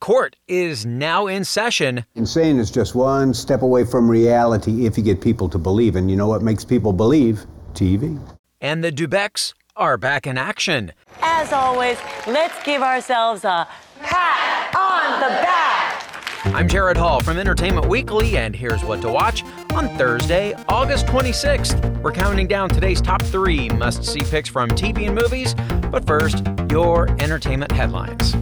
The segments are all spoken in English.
Court is now in session. Insane is just one step away from reality if you get people to believe. And you know what makes people believe? TV. And the Dubeks are back in action. As always, let's give ourselves a pat on the back. I'm Gerrad Hall from Entertainment Weekly, and here's what to watch on Thursday, August 26th. We're counting down today's top three must see picks from TV and movies, but first, your entertainment headlines.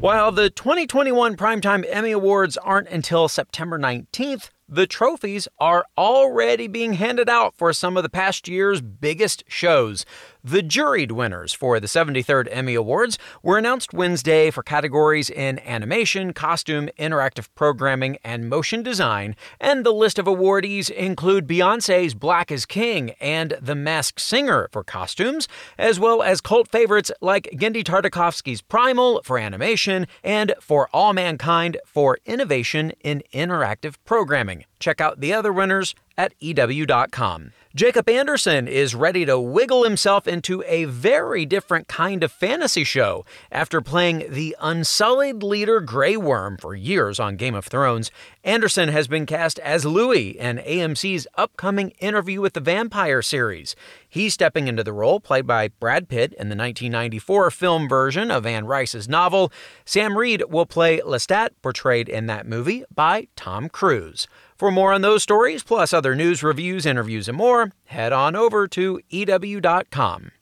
While the 2021 Primetime Emmy Awards aren't until September 19th, the trophies are already being handed out for some of the past year's biggest shows. The juried winners for the 73rd Emmy Awards were announced Wednesday for categories in animation, costume, interactive programming, and motion design. And the list of awardees include Beyonce's Black is King and The Masked Singer for costumes, as well as cult favorites like Genndy Tartakovsky's Primal for animation and For All Mankind for innovation in interactive programming. Check out the other winners at EW.com. Jacob Anderson is ready to wiggle himself into a very different kind of fantasy show. After playing the unsullied leader Grey Worm for years on Game of Thrones, Anderson has been cast as Louis in AMC's upcoming Interview with the Vampire series. He's stepping into the role played by Brad Pitt in the 1994 film version of Anne Rice's novel. Sam Reid will play Lestat, portrayed in that movie by Tom Cruise. For more on those stories, plus other news, reviews, interviews, and more, head on over to EW.com.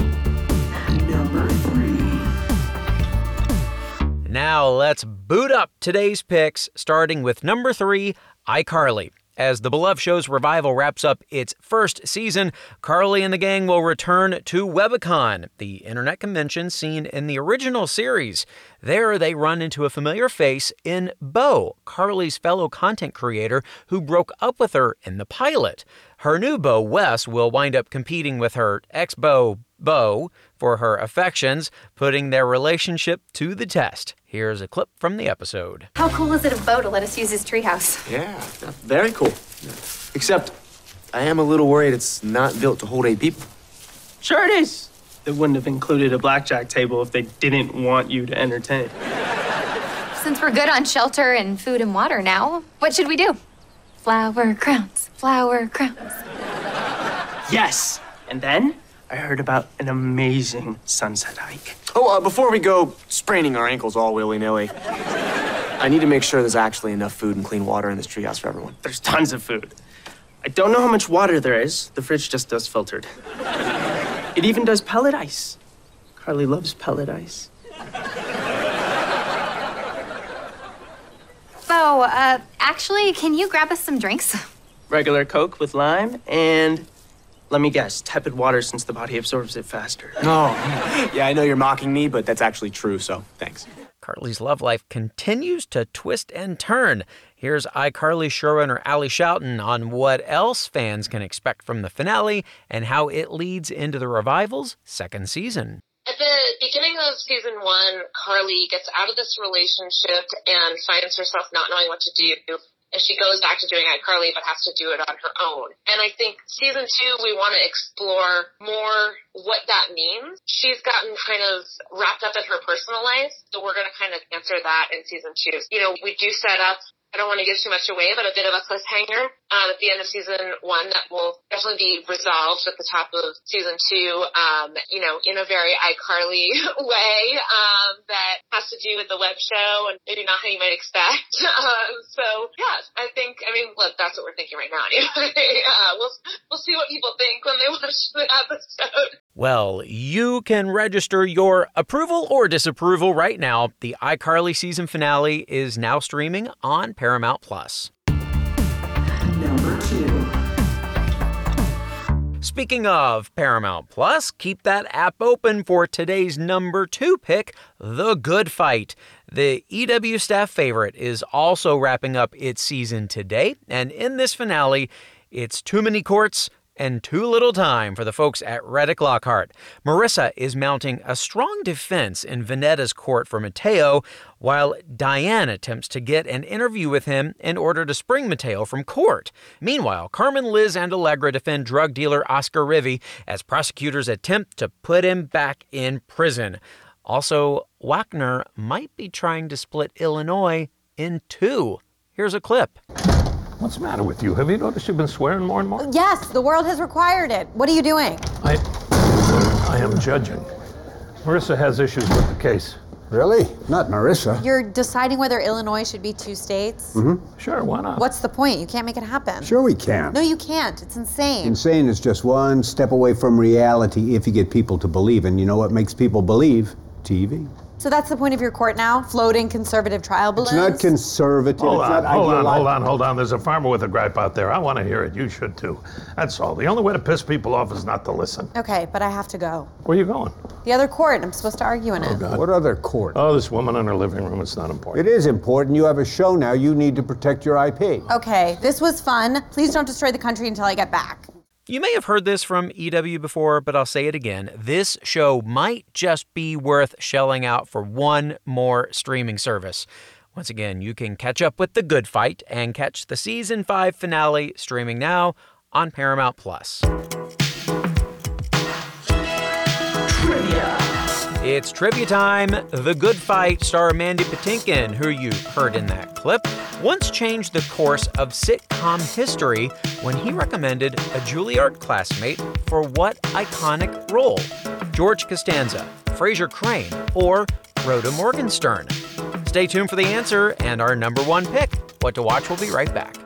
Now let's boot up today's picks, starting with number three, iCarly. As the beloved show's revival wraps up its first season, Carly and the gang will return to Webicon, the internet convention seen in the original series. There, they run into a familiar face in Bo, Carly's fellow content creator who broke up with her in the pilot. Her new beau, Wes, will wind up competing with her ex beau, Bo, for her affections, putting their relationship to the test. Here's a clip from the episode. How cool is it of Bo to let us use his treehouse? Yeah, very cool. Except, I am a little worried it's not built to hold eight people. Sure it is. They wouldn't have included a blackjack table if they didn't want you to entertain. Since we're good on shelter and food and water now, what should we do? Flower crowns, flower crowns. Yes! And then I heard about an amazing sunset hike. Oh, uh, before we go spraining our ankles all willy nilly, I need to make sure there's actually enough food and clean water in this treehouse for everyone. There's tons of food. I don't know how much water there is. The fridge just does filtered. it even does pellet ice. Carly loves pellet ice. Bo, uh, actually, can you grab us some drinks? Regular Coke with lime and let me guess, tepid water since the body absorbs it faster. Oh, yeah, I know you're mocking me, but that's actually true, so thanks. Carly's love life continues to twist and turn. Here's iCarly showrunner Ali Schouten on what else fans can expect from the finale and how it leads into the revival's second season. At the beginning of season one, Carly gets out of this relationship and finds herself not knowing what to do and she goes back to doing iCarly but has to do it on her own. And I think season two, we want to explore more what that means. She's gotten kind of wrapped up in her personal life, so we're going to kind of answer that in season two. You know, we do set up I don't want to give too much away, but a bit of a cliffhanger uh, at the end of season one that will definitely be resolved at the top of season two, um, you know, in a very iCarly way um, that has to do with the web show and maybe not how you might expect. Uh, so, yeah, I think, I mean, look, that's what we're thinking right now anyway. uh, we'll, we'll see what people think when they watch the episode. Well, you can register your approval or disapproval right now. The iCarly season finale is now streaming on Paramount Plus. Speaking of Paramount Plus, keep that app open for today's number two pick, The Good Fight. The EW staff favorite is also wrapping up its season today, and in this finale, it's too many courts, and too little time for the folks at Reddick Lockhart. Marissa is mounting a strong defense in Vanetta's court for Mateo, while Diane attempts to get an interview with him in order to spring Mateo from court. Meanwhile, Carmen, Liz, and Allegra defend drug dealer Oscar Rivy as prosecutors attempt to put him back in prison. Also, Wackner might be trying to split Illinois in two. Here's a clip. What's the matter with you? Have you noticed you've been swearing more and more? Yes, the world has required it. What are you doing? I. I am judging. Marissa has issues with the case. Really? Not Marissa. You're deciding whether Illinois should be two states? Mm-hmm. Sure, why not? What's the point? You can't make it happen. Sure, we can. No, you can't. It's insane. Insane is just one step away from reality if you get people to believe. And you know what makes people believe? TV. So that's the point of your court now? Floating conservative trial balloons? It's not conservative. Hold it's on, not hold on, hold on, hold on. There's a farmer with a gripe out there. I want to hear it. You should too. That's all. The only way to piss people off is not to listen. Okay, but I have to go. Where are you going? The other court. I'm supposed to argue in oh, it. What other court? Oh, this woman in her living room. It's not important. It is important. You have a show now. You need to protect your IP. Okay, this was fun. Please don't destroy the country until I get back. You may have heard this from EW before, but I'll say it again. This show might just be worth shelling out for one more streaming service. Once again, you can catch up with The Good Fight and catch the season 5 finale streaming now on Paramount Plus. It's trivia time. The Good Fight star Mandy Patinkin, who you heard in that clip, once changed the course of sitcom history when he recommended a Juilliard classmate for what iconic role? George Costanza, Frasier Crane, or Rhoda Morgenstern? Stay tuned for the answer and our number one pick. What to watch, we'll be right back.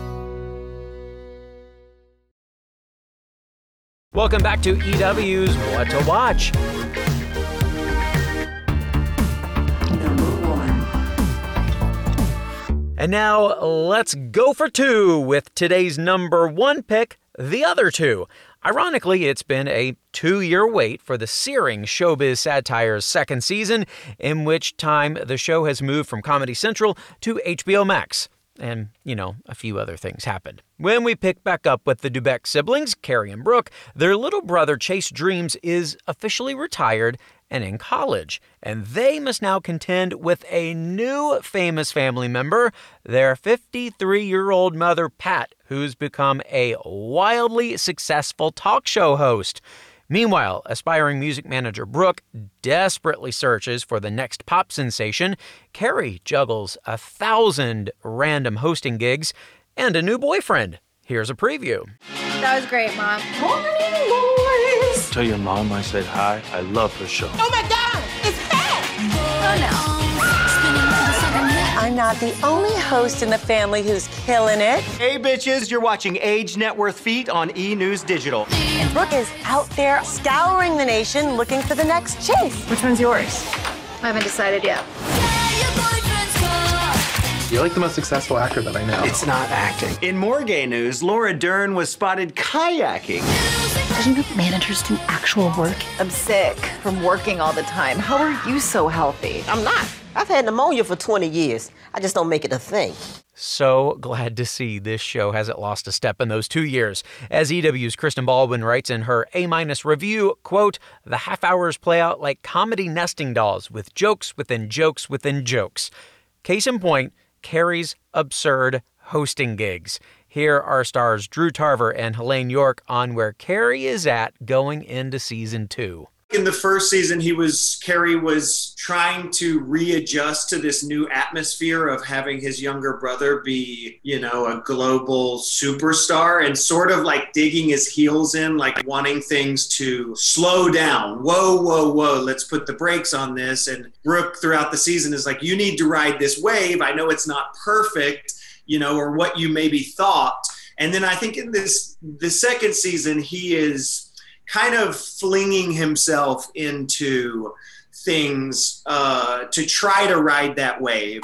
Welcome back to EW's What to Watch. And now let's go for two with today's number one pick, The Other Two. Ironically, it's been a two year wait for the searing Showbiz Satire's second season, in which time the show has moved from Comedy Central to HBO Max. And, you know, a few other things happened. When we pick back up with the Dubek siblings, Cary and Brooke, their little brother Chase Dreams is officially retired and in college, and they must now contend with a new famous family member, their 53 year old mother, Pat, who's become a wildly successful talk show host. Meanwhile, aspiring music manager Brooke desperately searches for the next pop sensation. Cary juggles a thousand random hosting gigs and a new boyfriend. Here's a preview. That was great, Mom. Morning, boys. Tell your mom I said hi. I love her show. Oh my God, not the only host in the family who's killing it. Hey, bitches, you're watching Age Net Worth Feet on E News Digital. And Brooke is out there scouring the nation looking for the next chase. Which one's yours? I haven't decided yet. You're like the most successful actor that I know. It's not acting. In more gay news, Laura Dern was spotted kayaking. Doesn't your managers do actual work? I'm sick from working all the time. How are you so healthy? I'm not. I've had pneumonia for 20 years. I just don't make it a thing. So glad to see this show hasn't lost a step in those two years. As EW's Kristen Baldwin writes in her A minus review, quote, the half hours play out like comedy nesting dolls with jokes within jokes within jokes. Case in point, Cary's absurd hosting gigs. Here are stars Drew Tarver and Heléne Yorke on where Cary is at going into season two. In the first season he was Cary was trying to readjust to this new atmosphere of having his younger brother be, you know, a global superstar and sort of like digging his heels in, like wanting things to slow down. Whoa, whoa, whoa, let's put the brakes on this. And Brooke throughout the season is like, you need to ride this wave. I know it's not perfect, you know, or what you maybe thought. And then I think in this the second season, he is kind of flinging himself into things uh, to try to ride that wave.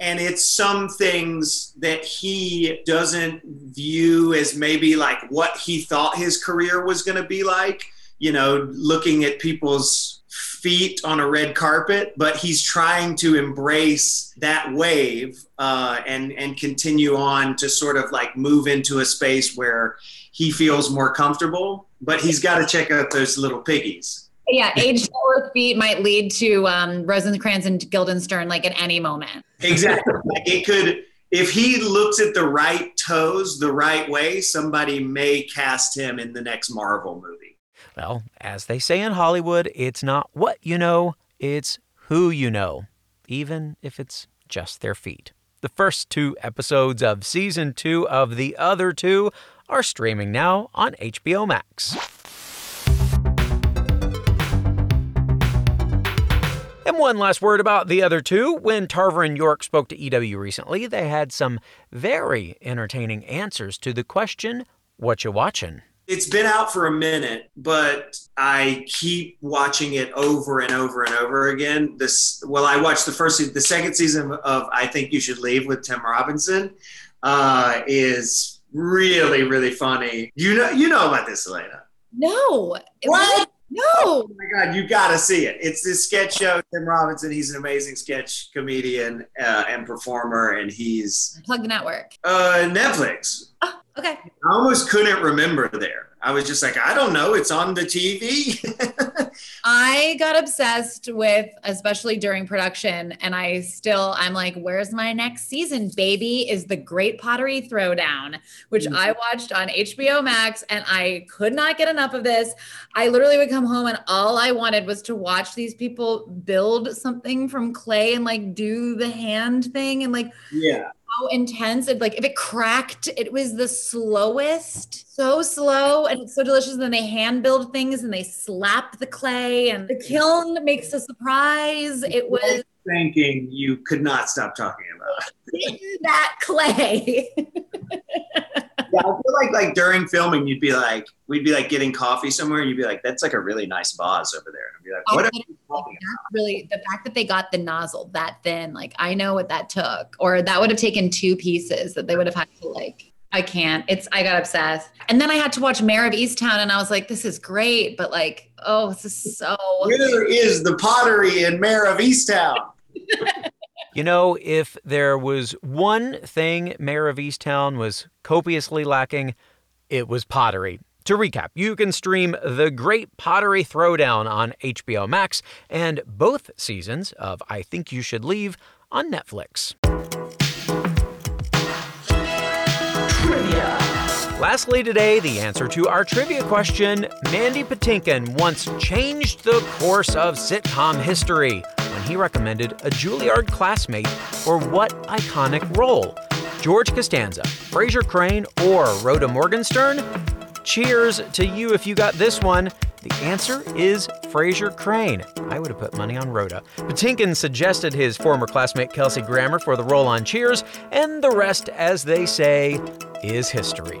And it's some things that he doesn't view as maybe like what he thought his career was going to be like, you know, looking at people's feet on a red carpet, but he's trying to embrace that wave uh, and and continue on to sort of like move into a space where he feels more comfortable. But he's got to check out those little piggies. Yeah, age worth feet might lead to um, Rosencrantz and Guildenstern like at any moment. Exactly. like it could, if he looks at the right toes the right way, somebody may cast him in the next Marvel movie. Well, as they say in Hollywood, it's not what you know, it's who you know, even if it's just their feet. The first two episodes of season two of The Other Two are streaming now on HBO Max. And one last word about the other two. When Tarver and Yorke spoke to EW recently, they had some very entertaining answers to the question, What you watching? It's been out for a minute, but I keep watching it over and over and over again. This well, I watched the first, the second season of I Think You Should Leave with Tim Robinson uh, is really, really funny. You know, you know about this, Elena. No. What? No. Oh my God, you got to see it. It's this sketch show. Tim Robinson, he's an amazing sketch comedian uh, and performer, and he's Plug the network. uh, Netflix. Oh, okay. I almost couldn't remember there. I was just like, I don't know. It's on the TV. I got obsessed with, especially during production, and I still, I'm like, where's my next season, baby? Is the Great Pottery Throwdown, which Mm. I watched on HBO Max, and I could not get enough of this. I literally would come home, and all I wanted was to watch these people build something from clay and like do the hand thing, and like, yeah. How intense. It like if it cracked it was the slowest. So slow and it's so delicious. And then they hand build things and they slap the clay and the kiln makes a surprise. It was Thinking you could not stop talking about. that clay I feel like like during filming, you'd be like, we'd be like getting coffee somewhere, and you'd be like, "That's like a really nice vase over there." And I'd be like, "What?" Are you talking That's really the fact that they got the nozzle that thin like i know what that took or that would have taken two pieces that they would have had to like i can't it's i got obsessed and then i had to watch mare of easttown and i was like this is great but like oh this is so Where is the pottery in Mare of Easttown? You know, if there was one thing Mare of Easttown was copiously lacking, it was pottery. To recap, you can stream The Great Pottery Throwdown on HBO Max and both seasons of I Think You Should Leave on Netflix. Trivia. Lastly, today, the answer to our trivia question Mandy Patinkin once changed the course of sitcom history he recommended a Juilliard classmate for what iconic role? George Costanza, Frasier Crane, or Rhoda Morgenstern? Cheers to you if you got this one. The answer is Frasier Crane. I would have put money on Rhoda. Patinkin suggested his former classmate Kelsey Grammer for the role on Cheers, and the rest, as they say, is history.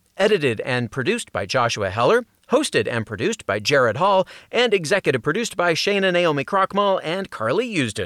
edited and produced by Joshua Heller, hosted and produced by Gerrad Hall, and executive produced by Shayna Naomi Krochmal and Carly Usden.